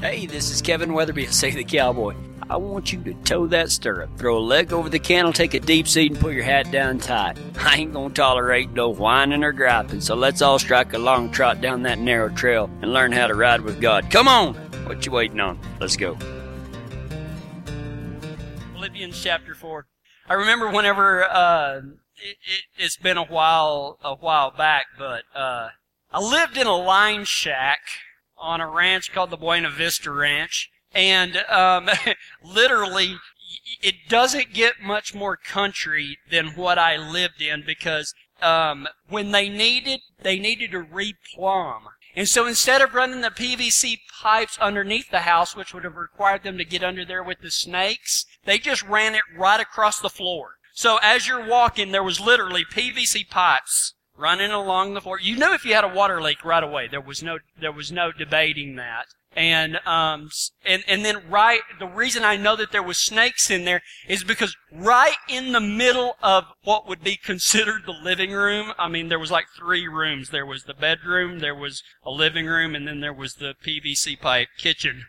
Hey, this is Kevin Weatherby at Save the Cowboy. I want you to toe that stirrup, throw a leg over the cantle, take a deep seat, and put your hat down tight. I ain't gonna tolerate no whining or griping, so let's all strike a long trot down that narrow trail and learn how to ride with God. Come on! What you waiting on? Let's go. Philippians chapter 4. I remember whenever, uh, it, it, has been a while, a while back, but, uh, I lived in a line shack on a ranch called the Buena Vista Ranch. And um, literally, it doesn't get much more country than what I lived in because um, when they needed, they needed to replumb. And so instead of running the PVC pipes underneath the house, which would have required them to get under there with the snakes, they just ran it right across the floor. So as you're walking, there was literally PVC pipes running along the floor. You know, if you had a water leak right away. There was no, there was no debating that. And, um, and, and then right, the reason I know that there was snakes in there is because right in the middle of what would be considered the living room, I mean, there was like three rooms. There was the bedroom, there was a living room, and then there was the PVC pipe kitchen.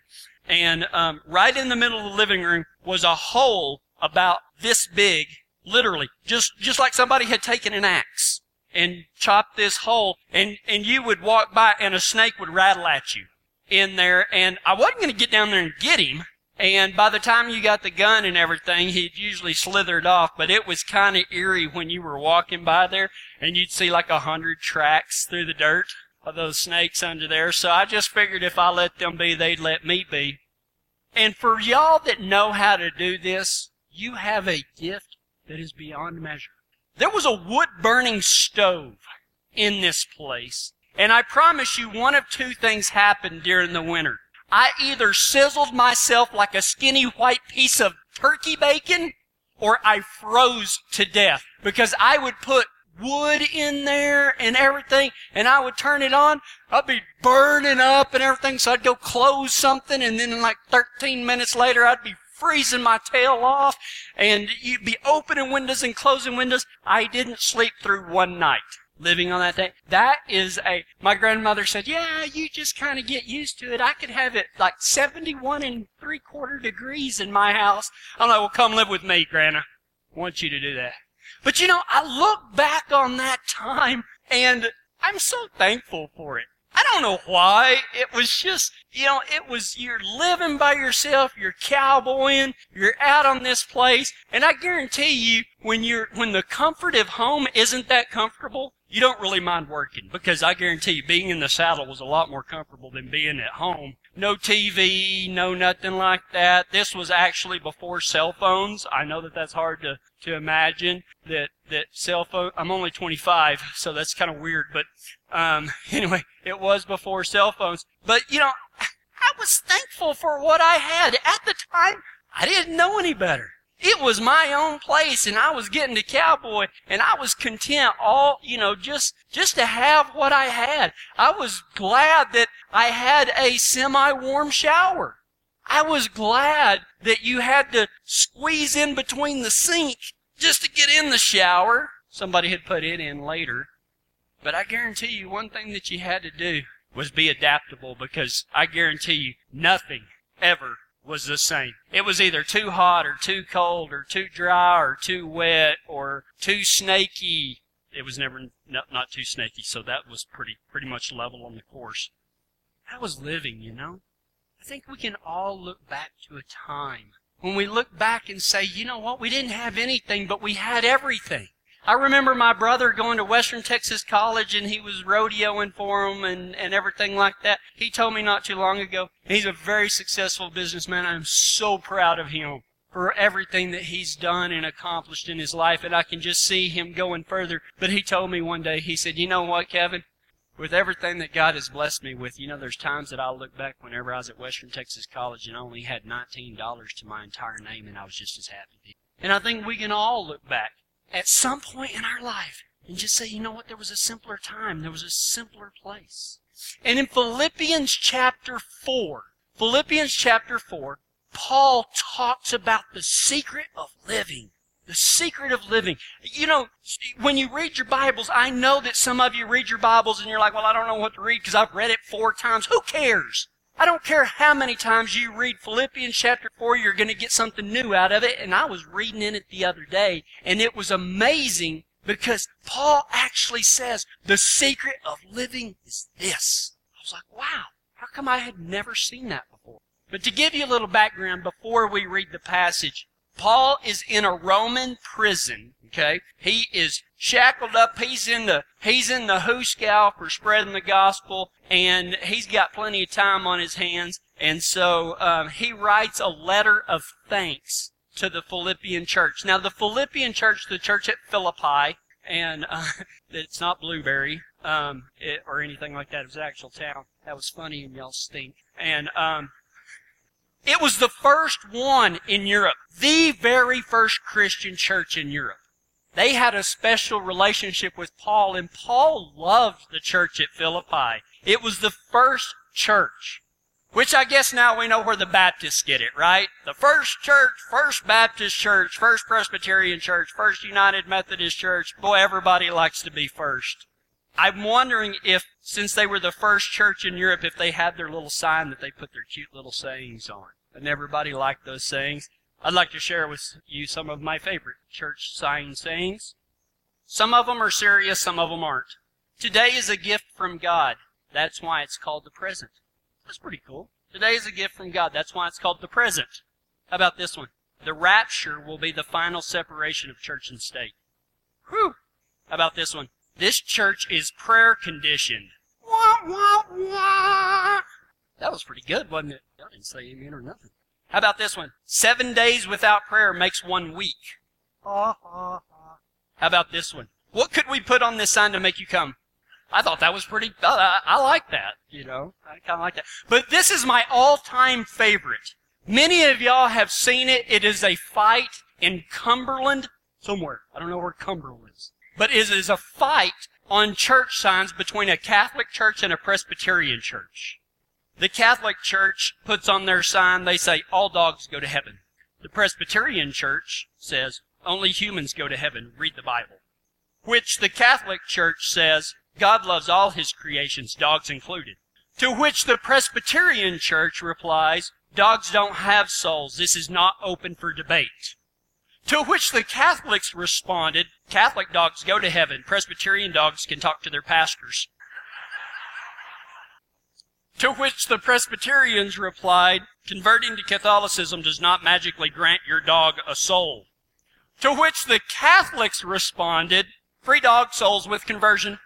And, um, right in the middle of the living room was a hole about this big, literally, just, just like somebody had taken an axe and chop this hole and, and you would walk by and a snake would rattle at you in there and I wasn't going to get down there and get him. And by the time you got the gun and everything, he'd usually slithered off, but it was kind of eerie when you were walking by there and you'd see like a hundred tracks through the dirt of those snakes under there. So I just figured if I let them be, they'd let me be. And for y'all that know how to do this, you have a gift that is beyond measure. There was a wood burning stove in this place. And I promise you, one of two things happened during the winter. I either sizzled myself like a skinny white piece of turkey bacon, or I froze to death because I would put wood in there and everything, and I would turn it on. I'd be burning up and everything, so I'd go close something, and then like 13 minutes later, I'd be freezing my tail off, and you'd be opening windows and closing windows. I didn't sleep through one night living on that day. That is a, my grandmother said, yeah, you just kind of get used to it. I could have it like 71 and three quarter degrees in my house. I'm like, well, come live with me, Grandma. I want you to do that. But you know, I look back on that time and I'm so thankful for it. I don't know why. It was just, you know, it was, you're living by yourself, you're cowboying, you're out on this place, and I guarantee you, when you're, when the comfort of home isn't that comfortable, you don't really mind working because I guarantee you being in the saddle was a lot more comfortable than being at home. No TV, no nothing like that. This was actually before cell phones. I know that that's hard to, to imagine that, that cell phone, I'm only 25, so that's kind of weird, but, um, anyway, it was before cell phones. But, you know, I was thankful for what I had. At the time, I didn't know any better. It was my own place and I was getting to cowboy and I was content all, you know, just, just to have what I had. I was glad that I had a semi-warm shower. I was glad that you had to squeeze in between the sink just to get in the shower. Somebody had put it in later. But I guarantee you one thing that you had to do was be adaptable because I guarantee you nothing ever was the same. It was either too hot or too cold or too dry or too wet or too snaky. It was never not, too snaky, so that was pretty pretty much level on the course. That was living, you know. I think we can all look back to a time when we look back and say, you know what, we didn't have anything, but we had everything. I remember my brother going to Western Texas College and he was rodeoing for them and, and everything like that. He told me not too long ago. He's a very successful businessman. I'm so proud of him for everything that he's done and accomplished in his life and I can just see him going further. But he told me one day, he said, you know what, Kevin? With everything that God has blessed me with, you know, there's times that I'll look back whenever I was at Western Texas College and only had $19 to my entire name and I was just as happy. And I think we can all look back at some point in our life and just say, you know what, there was a simpler time, there was a simpler place. And in Philippians chapter 4, Philippians chapter 4, Paul talks about the secret of living. The secret of living. You know, when you read your Bibles, I know that some of you read your Bibles and you're like, well, I don't know what to read because I've read it four times. Who cares? I don't care how many times you read Philippians chapter 4, you're going to get something new out of it. And I was reading in it the other day, and it was amazing because Paul actually says the secret of living is this. I was like, wow, how come I had never seen that before? But to give you a little background before we read the passage, Paul is in a Roman prison, okay? He is shackled up. He's in the, he's in the hoosegow for spreading the gospel and he's got plenty of time on his hands. And so, um, he writes a letter of thanks to the Philippian church. Now, the Philippian church, the church at Philippi, and uh, it's not Blueberry um, it, or anything like that. It was an actual town. That was funny, and y'all stink. And um, it was the first one in Europe, the very first Christian church in Europe. They had a special relationship with Paul, and Paul loved the church at Philippi. It was the first church. Which I guess now we know where the Baptists get it, right? The first church, first Baptist church, first Presbyterian church, first United Methodist church. Boy, everybody likes to be first. I'm wondering if, since they were the first church in Europe, if they had their little sign that they put their cute little sayings on. And everybody liked those sayings. I'd like to share with you some of my favorite church sign sayings. Some of them are serious, some of them aren't. Today is a gift from God. That's why it's called the present. That's pretty cool. Today is a gift from God. That's why it's called the present. How about this one? The rapture will be the final separation of church and state. Whew! How about this one? This church is prayer conditioned. Wah, wah, wah. That was pretty good, wasn't it? I didn't say amen or nothing. How about this one? Seven days without prayer makes one week. How about this one? What could we put on this sign to make you come? I thought that was pretty, uh, I like that, you know. I kind of like that. But this is my all-time favorite. Many of y'all have seen it. It is a fight in Cumberland, somewhere. I don't know where Cumberland is. But it is a fight on church signs between a Catholic church and a Presbyterian church. The Catholic church puts on their sign, they say, all dogs go to heaven. The Presbyterian church says, only humans go to heaven. Read the Bible. Which the Catholic church says, God loves all his creations, dogs included. To which the Presbyterian church replies, dogs don't have souls. This is not open for debate. To which the Catholics responded, Catholic dogs go to heaven. Presbyterian dogs can talk to their pastors. To which the Presbyterians replied, converting to Catholicism does not magically grant your dog a soul. To which the Catholics responded, free dog souls with conversion.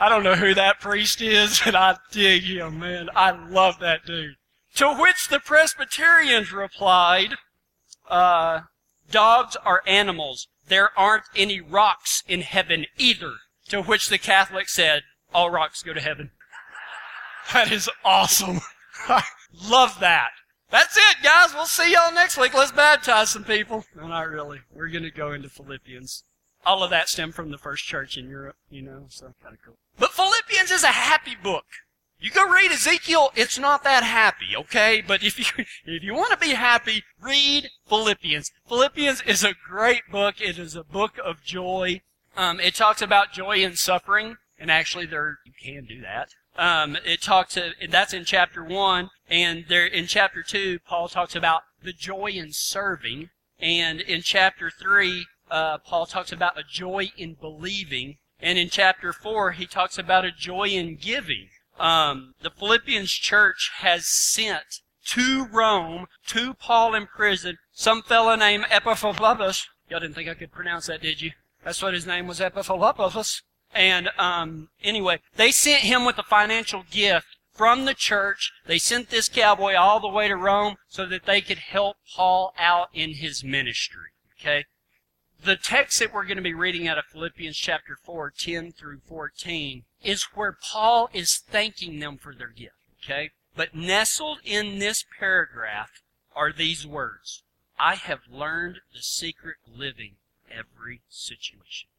I don't know who that priest is, and I dig him, man. I love that dude. To which the Presbyterians replied, uh, dogs are animals. There aren't any rocks in heaven either. To which the Catholic said, all rocks go to heaven. That is awesome. I love that. That's it, guys. We'll see y'all next week. Let's baptize some people. No, not really. We're going to go into Philippians. All of that stemmed from the first church in Europe, you know, so kind of cool. But Philippians is a happy book. You go read Ezekiel, it's not that happy, okay? But if you, if you want to be happy, read Philippians. Philippians is a great book. It is a book of joy. Um, it talks about joy in suffering, and actually there, you can do that. Um, it talks, uh, that's in chapter one, and there, in chapter two, Paul talks about the joy in serving, and in chapter three, uh, Paul talks about a joy in believing, and in chapter 4, he talks about a joy in giving. Um, the Philippians church has sent to Rome, to Paul in prison, some fellow named Epaphroditus. Y'all didn't think I could pronounce that, did you? That's what his name was, Epaphroditus. And um, anyway, they sent him with a financial gift from the church. They sent this cowboy all the way to Rome so that they could help Paul out in his ministry. Okay? The text that we're going to be reading out of Philippians chapter 4, 10 through 14, is where Paul is thanking them for their gift. Okay? But nestled in this paragraph are these words. I have learned the secret of living every situation.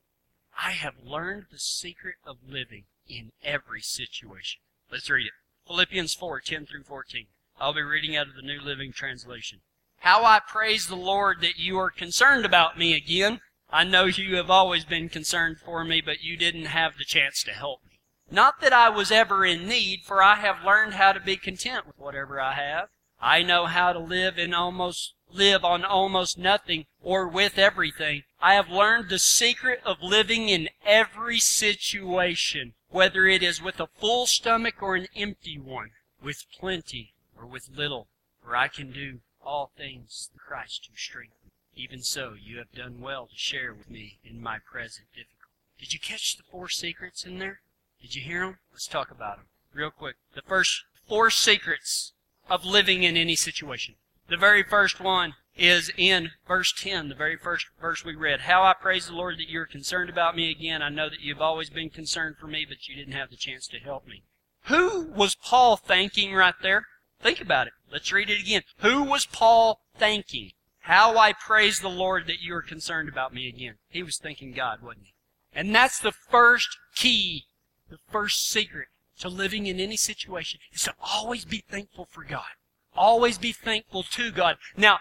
I have learned the secret of living in every situation. Let's read it. Philippians 4, 10 through 14. I'll be reading out of the New Living Translation. How I praise the Lord that you are concerned about me again. I know you have always been concerned for me, but you didn't have the chance to help me. Not that I was ever in need, for I have learned how to be content with whatever I have. I know how to live in almost live on almost nothing or with everything. I have learned the secret of living in every situation, whether it is with a full stomach or an empty one, with plenty or with little, for I can do all things through Christ who strengthens me. Even so, you have done well to share with me in my present difficulty. Did you catch the four secrets in there? Did you hear them? Let's talk about them real quick. The first four secrets of living in any situation. The very first one is in verse 10, the very first verse we read. How I praise the Lord that you're concerned about me again. I know that you've always been concerned for me, but you didn't have the chance to help me. Who was Paul thanking right there? Think about it. Let's read it again. Who was Paul thanking? How I praise the Lord that you are concerned about me again. He was thanking God, wasn't he? And that's the first key the first secret to living in any situation is to always be thankful for God. Always be thankful to God. Now,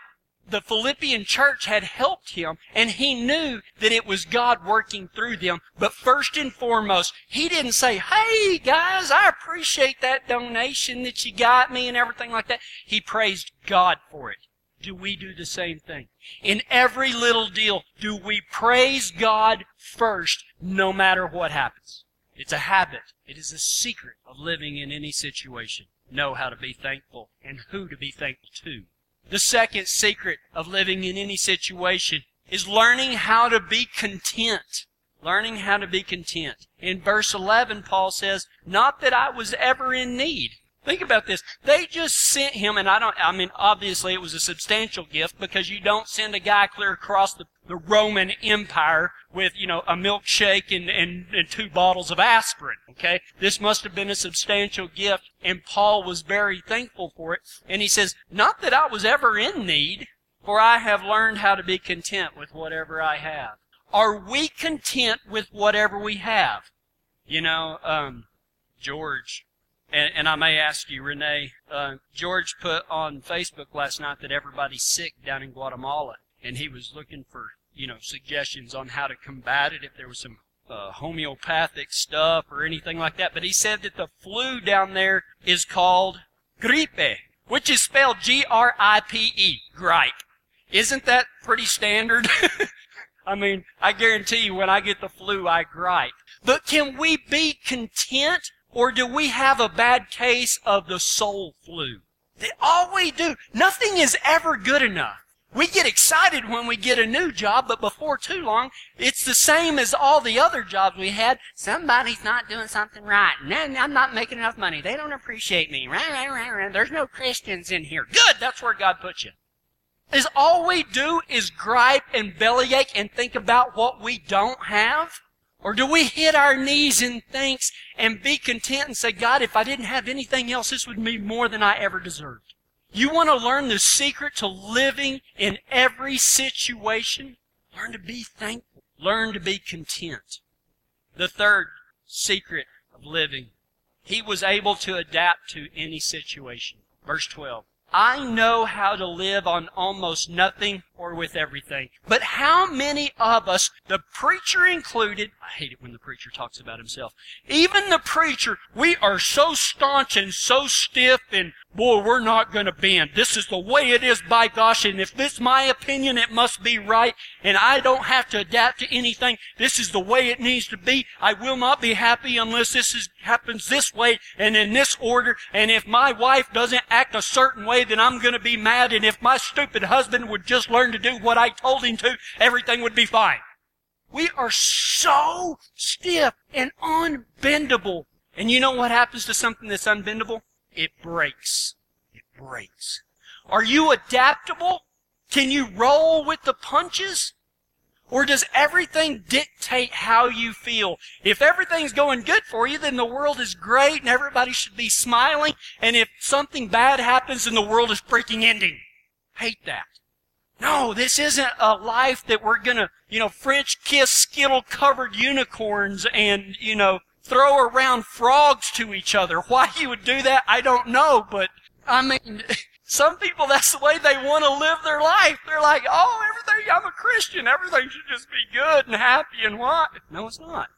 the Philippian church had helped him, and he knew that it was God working through them. But first and foremost, he didn't say, Hey guys, I appreciate that donation that you got me and everything like that. He praised God for it. Do we do the same thing? In every little deal, do we praise God first, no matter what happens? It's a habit. It is a secret of living in any situation. Know how to be thankful and who to be thankful to. The second secret of living in any situation is learning how to be content. Learning how to be content. In verse 11, Paul says, Not that I was ever in need. Think about this. They just sent him, and I don't, I mean, obviously it was a substantial gift because you don't send a guy clear across the, the Roman Empire with, you know, a milkshake and, and, and two bottles of aspirin. Okay? This must have been a substantial gift, and Paul was very thankful for it. And he says, Not that I was ever in need, for I have learned how to be content with whatever I have. Are we content with whatever we have? You know, um, George and, and I may ask you, Renee, uh, George put on Facebook last night that everybody's sick down in Guatemala, and he was looking for, you know, suggestions on how to combat it, if there was some uh, homeopathic stuff or anything like that. But he said that the flu down there is called gripe, which is spelled G-R-I-P-E, gripe. Isn't that pretty standard? I mean, I guarantee you when I get the flu, I gripe. But can we be content or do we have a bad case of the soul flu? All we do, nothing is ever good enough. We get excited when we get a new job, but before too long, it's the same as all the other jobs we had. Somebody's not doing something right. I'm not making enough money. They don't appreciate me. There's no Christians in here. Good, that's where God put you. Is all we do is gripe and bellyache and think about what we don't have? Or do we hit our knees in thanks and be content and say, God, if I didn't have anything else, this would be more than I ever deserved? You want to learn the secret to living in every situation? Learn to be thankful. Learn to be content. The third secret of living, he was able to adapt to any situation. Verse 12. I know how to live on almost nothing or with everything. But how many of us, the preacher included, I hate it when the preacher talks about himself, even the preacher, we are so staunch and so stiff and boy, we're not going to bend. This is the way it is by gosh, and if this is my opinion, it must be right, and I don't have to adapt to anything. This is the way it needs to be. I will not be happy unless this is, happens this way and in this order, and if my wife doesn't act a certain way, then I'm going to be mad, and if my stupid husband would just learn to do what I told him to, everything would be fine. We are so stiff and unbendable. And you know what happens to something that's unbendable? It breaks. It breaks. Are you adaptable? Can you roll with the punches? Or does everything dictate how you feel? If everything's going good for you, then the world is great and everybody should be smiling. And if something bad happens, then the world is freaking ending. Hate that. No, this isn't a life that we're gonna, you know, French kiss skittle covered unicorns and, you know, throw around frogs to each other. Why you would do that, I don't know, but I mean, some people, that's the way they want to live their life. They're like, oh, everything, I'm a Christian. Everything should just be good and happy and what? No, it's not.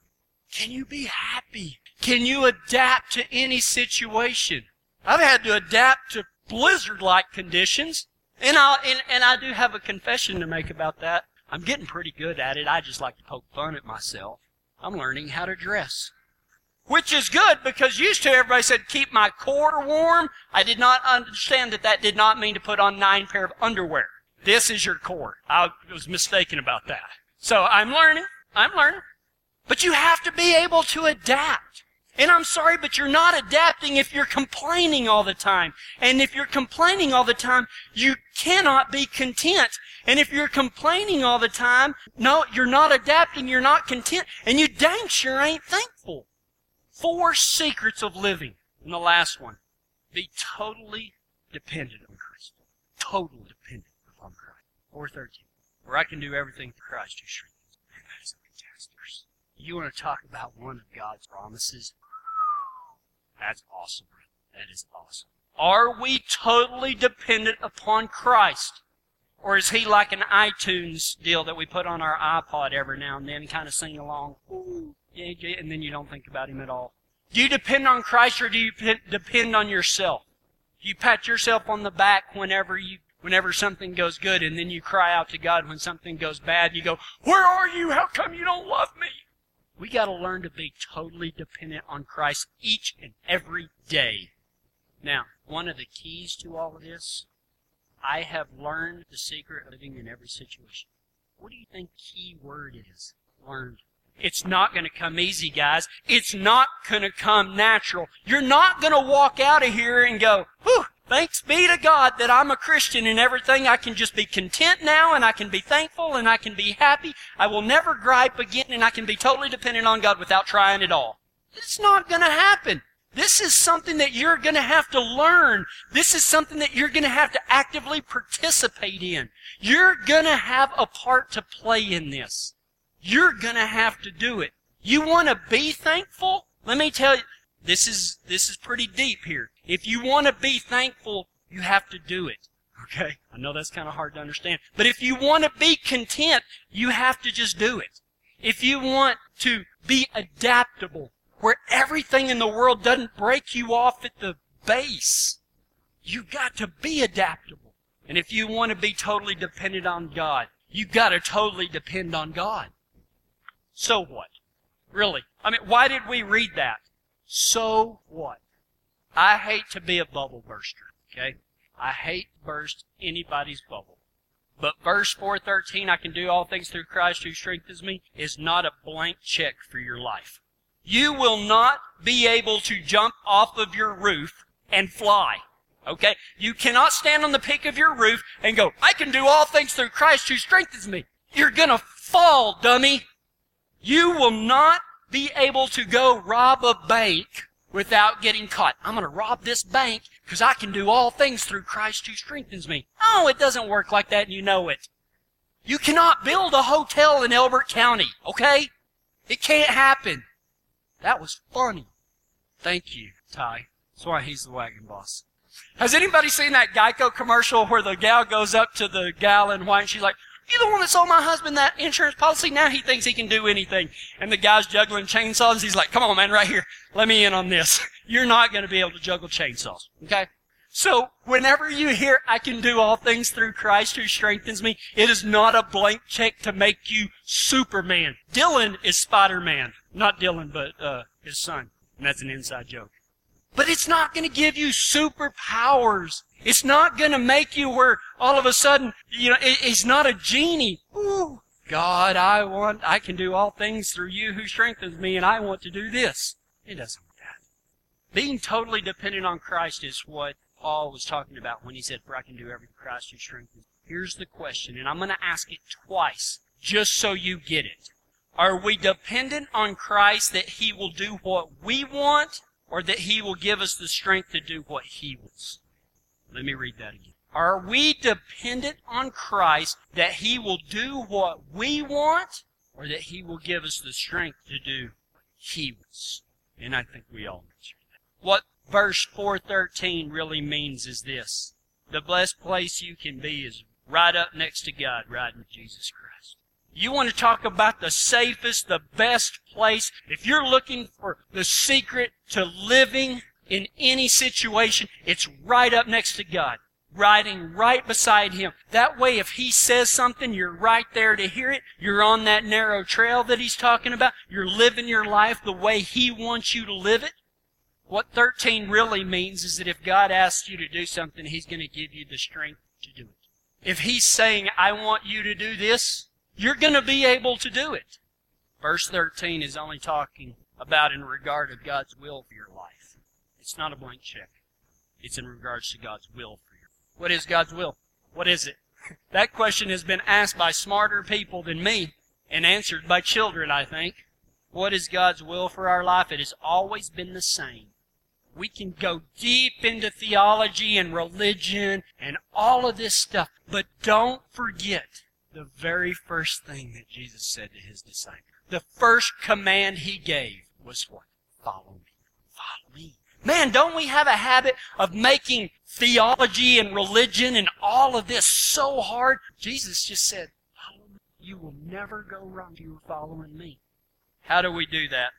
Can you be happy? Can you adapt to any situation? I've had to adapt to blizzard-like conditions. And I, and, and I do have a confession to make about that. I'm getting pretty good at it. I just like to poke fun at myself. I'm learning how to dress. Which is good because used to everybody said keep my core warm. I did not understand that that did not mean to put on nine pair of underwear. This is your core. I was mistaken about that. So I'm learning. I'm learning. But you have to be able to adapt. And I'm sorry, but you're not adapting if you're complaining all the time. And if you're complaining all the time, you cannot be content. And if you're complaining all the time, no, you're not adapting, you're not content, and you dang sure ain't thankful. Four secrets of living. And the last one. Be totally dependent on Christ. Total dependent upon Christ. 413. Where I can do everything through Christ who strengthens. Man, that is fantastic. You want to talk about one of God's promises? That's awesome. That is awesome. Are we totally dependent upon Christ? Or is he like an iTunes deal that we put on our iPod every now and then kind of sing along? and then you don't think about him at all. Do you depend on Christ or do you depend on yourself? You pat yourself on the back whenever you whenever something goes good and then you cry out to God when something goes bad? You go, Where are you? How come you don't love me? We got to learn to be totally dependent on Christ each and every day. Now, one of the keys to all of this, I have learned the secret of living in every situation. What do you think key word is? Learned. It's not going to come easy, guys. It's not going to come natural. You're not going to walk out of here and go, whew, Thanks be to God that I'm a Christian and everything. I can just be content now and I can be thankful and I can be happy. I will never gripe again and I can be totally dependent on God without trying at all. It's not going to happen. This is something that you're going to have to learn. This is something that you're going to have to actively participate in. You're going to have a part to play in this. You're going to have to do it. You want to be thankful? Let me tell you, this is, this is pretty deep here. If you want to be thankful, you have to do it. Okay? I know that's kind of hard to understand. But if you want to be content, you have to just do it. If you want to be adaptable, where everything in the world doesn't break you off at the base, you've got to be adaptable. And if you want to be totally dependent on God, you've got to totally depend on God. So what? Really? I mean, why did we read that? So what? I hate to be a bubble burster, okay? I hate to burst anybody's bubble. But verse 413, I can do all things through Christ who strengthens me, is not a blank check for your life. You will not be able to jump off of your roof and fly. Okay? You cannot stand on the peak of your roof and go, I can do all things through Christ who strengthens me. You're gonna fall, dummy. You will not be able to go rob a bank without getting caught. I'm going to rob this bank because I can do all things through Christ who strengthens me. No, it doesn't work like that and you know it. You cannot build a hotel in Elbert County, okay? It can't happen. That was funny. Thank you, Ty. That's why he's the wagon boss. Has anybody seen that Geico commercial where the gal goes up to the gal in white and she's like, you're the one that sold my husband that insurance policy. Now he thinks he can do anything. And the guy's juggling chainsaws. He's like, come on, man, right here. Let me in on this. You're not going to be able to juggle chainsaws. Okay? So, whenever you hear, I can do all things through Christ who strengthens me, it is not a blank check to make you Superman. Dylan is Spider-Man. Not Dylan, but, uh, his son. And that's an inside joke. But it's not going to give you superpowers. It's not going to make you where all of a sudden, you know, it, it's not a genie. Ooh, God, I want, I can do all things through you who strengthens me, and I want to do this. It doesn't work that. Being totally dependent on Christ is what Paul was talking about when he said, For I can do everything Christ who strengthens. Here's the question, and I'm going to ask it twice, just so you get it. Are we dependent on Christ that He will do what we want, or that He will give us the strength to do what He wants? Let me read that again. Are we dependent on Christ that He will do what we want or that He will give us the strength to do what He wants? And I think we all answer that. What verse 413 really means is this. The blessed place you can be is right up next to God, riding with Jesus Christ. You want to talk about the safest, the best place. If you're looking for the secret to living in any situation, it's right up next to God. Riding right beside Him. That way, if He says something, you're right there to hear it. You're on that narrow trail that He's talking about. You're living your life the way He wants you to live it. What 13 really means is that if God asks you to do something, He's going to give you the strength to do it. If He's saying, I want you to do this, you're going to be able to do it. Verse 13 is only talking about in regard of God's will for your life. It's not a blank check. It's in regards to God's will for you. What is God's will? What is it? That question has been asked by smarter people than me and answered by children, I think. What is God's will for our life? It has always been the same. We can go deep into theology and religion and all of this stuff, but don't forget the very first thing that Jesus said to his disciples. The first command he gave was what? Follow me. Man, don't we have a habit of making theology and religion and all of this so hard? Jesus just said. You will never go wrong if you are following me. How do we do that?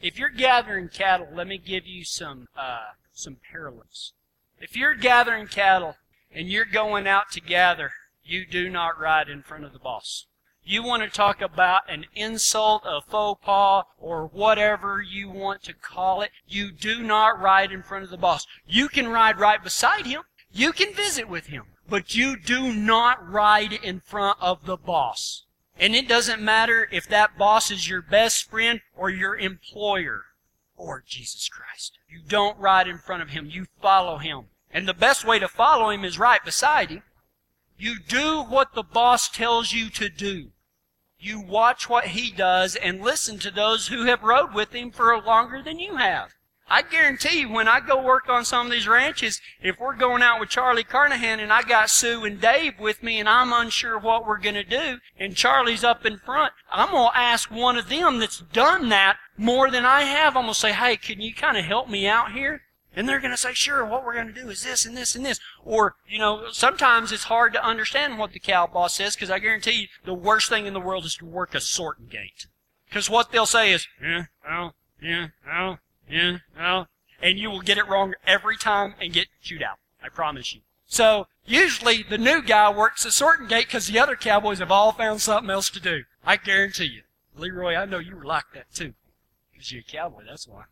If you're gathering cattle, let me give you some uh, some parallels. If you're gathering cattle and you're going out to gather, you do not ride in front of the boss. You want to talk about an insult, a faux pas, or whatever you want to call it. You do not ride in front of the boss. You can ride right beside him. You can visit with him. But you do not ride in front of the boss. And it doesn't matter if that boss is your best friend or your employer or Jesus Christ. You don't ride in front of him. You follow him. And the best way to follow him is right beside him. You do what the boss tells you to do. You watch what he does and listen to those who have rode with him for longer than you have. I guarantee you, when I go work on some of these ranches, if we're going out with Charlie Carnahan and I got Sue and Dave with me and I'm unsure what we're going to do and Charlie's up in front, I'm going to ask one of them that's done that more than I have. I'm going to say, hey, can you kind of help me out here? And they're going to say, sure, what we're going to do is this and this and this. Or, you know, sometimes it's hard to understand what the cow boss says because I guarantee you the worst thing in the world is to work a sorting gate. Because what they'll say is, yeah, oh, yeah, oh, yeah, oh. And you will get it wrong every time and get chewed out. I promise you. So, usually the new guy works a sorting gate because the other cowboys have all found something else to do. I guarantee you. Leroy, I know you were like that too. Because you're a cowboy, that's why.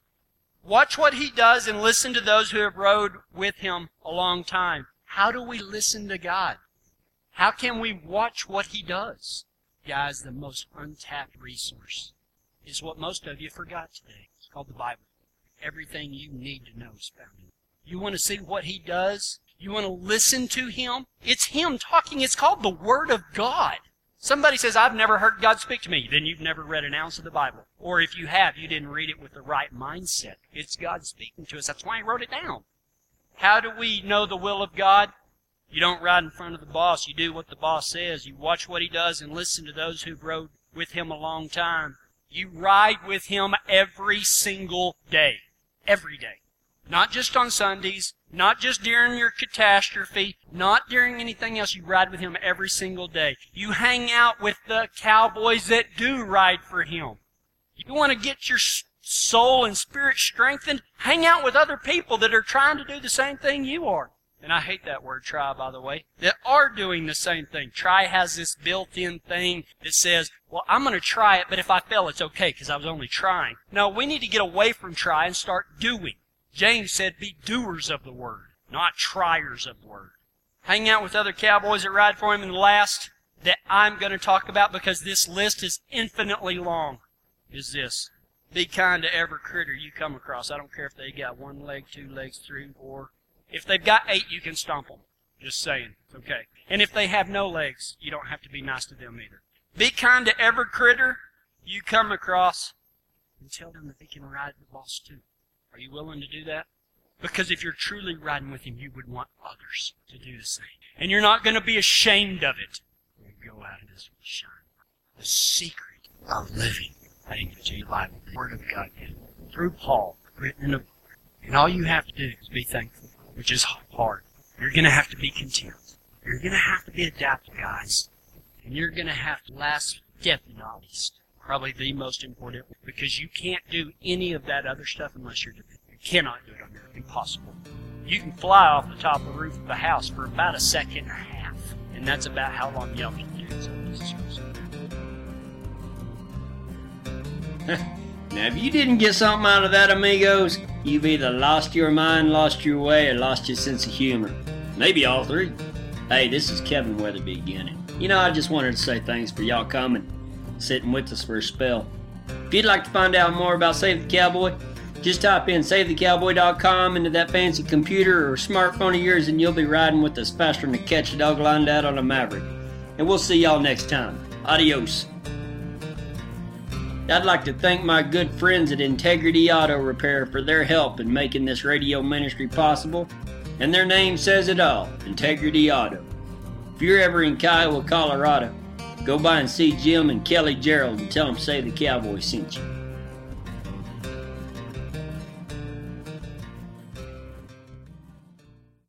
Watch what he does and listen to those who have rode with him a long time. How do we listen to God? How can we watch what he does? Guys, the most untapped resource is what most of you forgot today. It's called the Bible. Everything you need to know is found in it. You want to see what he does? You want to listen to him? It's him talking. It's called the Word of God. Somebody says, I've never heard God speak to me. Then you've never read an ounce of the Bible. Or if you have, you didn't read it with the right mindset. It's God speaking to us. That's why He wrote it down. How do we know the will of God? You don't ride in front of the boss. You do what the boss says. You watch what he does and listen to those who've rode with him a long time. You ride with him every single day. Every day. Not just on Sundays, not just during your catastrophe, not during anything else. You ride with Him every single day. You hang out with the cowboys that do ride for Him. You want to get your soul and spirit strengthened? Hang out with other people that are trying to do the same thing you are. And I hate that word try, by the way, that are doing the same thing. Try has this built-in thing that says, well, I'm going to try it, but if I fail, it's okay because I was only trying. No, we need to get away from try and start doing. James said, be doers of the word, not triers of the word. Hang out with other cowboys that ride for him. And the last that I'm going to talk about, because this list is infinitely long, is this. Be kind to every critter you come across. I don't care if they got one leg, two legs, three, four. If they've got eight, you can stomp them. Just saying. It's okay. And if they have no legs, you don't have to be nice to them either. Be kind to every critter you come across and tell them that they can ride the boss too. Are you willing to do that? Because if you're truly riding with Him, you would want others to do the same. And you're not going to be ashamed of it. You go out of this shine. The secret of living. Thank you, the Bible, the Word of God, through Paul, written in a book. And all you have to do is be thankful, which is hard. You're going to have to be content. You're going to have to be adaptable, guys. And you're going to have to last definitely not least, probably the most important, because you can't do any of that other stuff unless you're. You cannot do it on your impossible. You can fly off the top of the roof of a house for about a second and a half, and that's about how long y'all can do it. Now, if you didn't get something out of that, amigos, you've either lost your mind, lost your way, or lost your sense of humor. Maybe all three. Hey, this is Kevin Weatherby again. You know, I just wanted to say thanks for y'all coming, sitting with us for a spell. If you'd like to find out more about Save the Cowboy, just type in SaveTheCowboy.com into that fancy computer or smartphone of yours and you'll be riding with us faster than a catch a dog lined out on a maverick. And we'll see y'all next time. Adios. I'd like to thank my good friends at Integrity Auto Repair for their help in making this radio ministry possible. And their name says it all Integrity Auto. If you're ever in Kiowa, Colorado, go by and see Jim and Kelly Gerald and tell them Save the Cowboy sent you.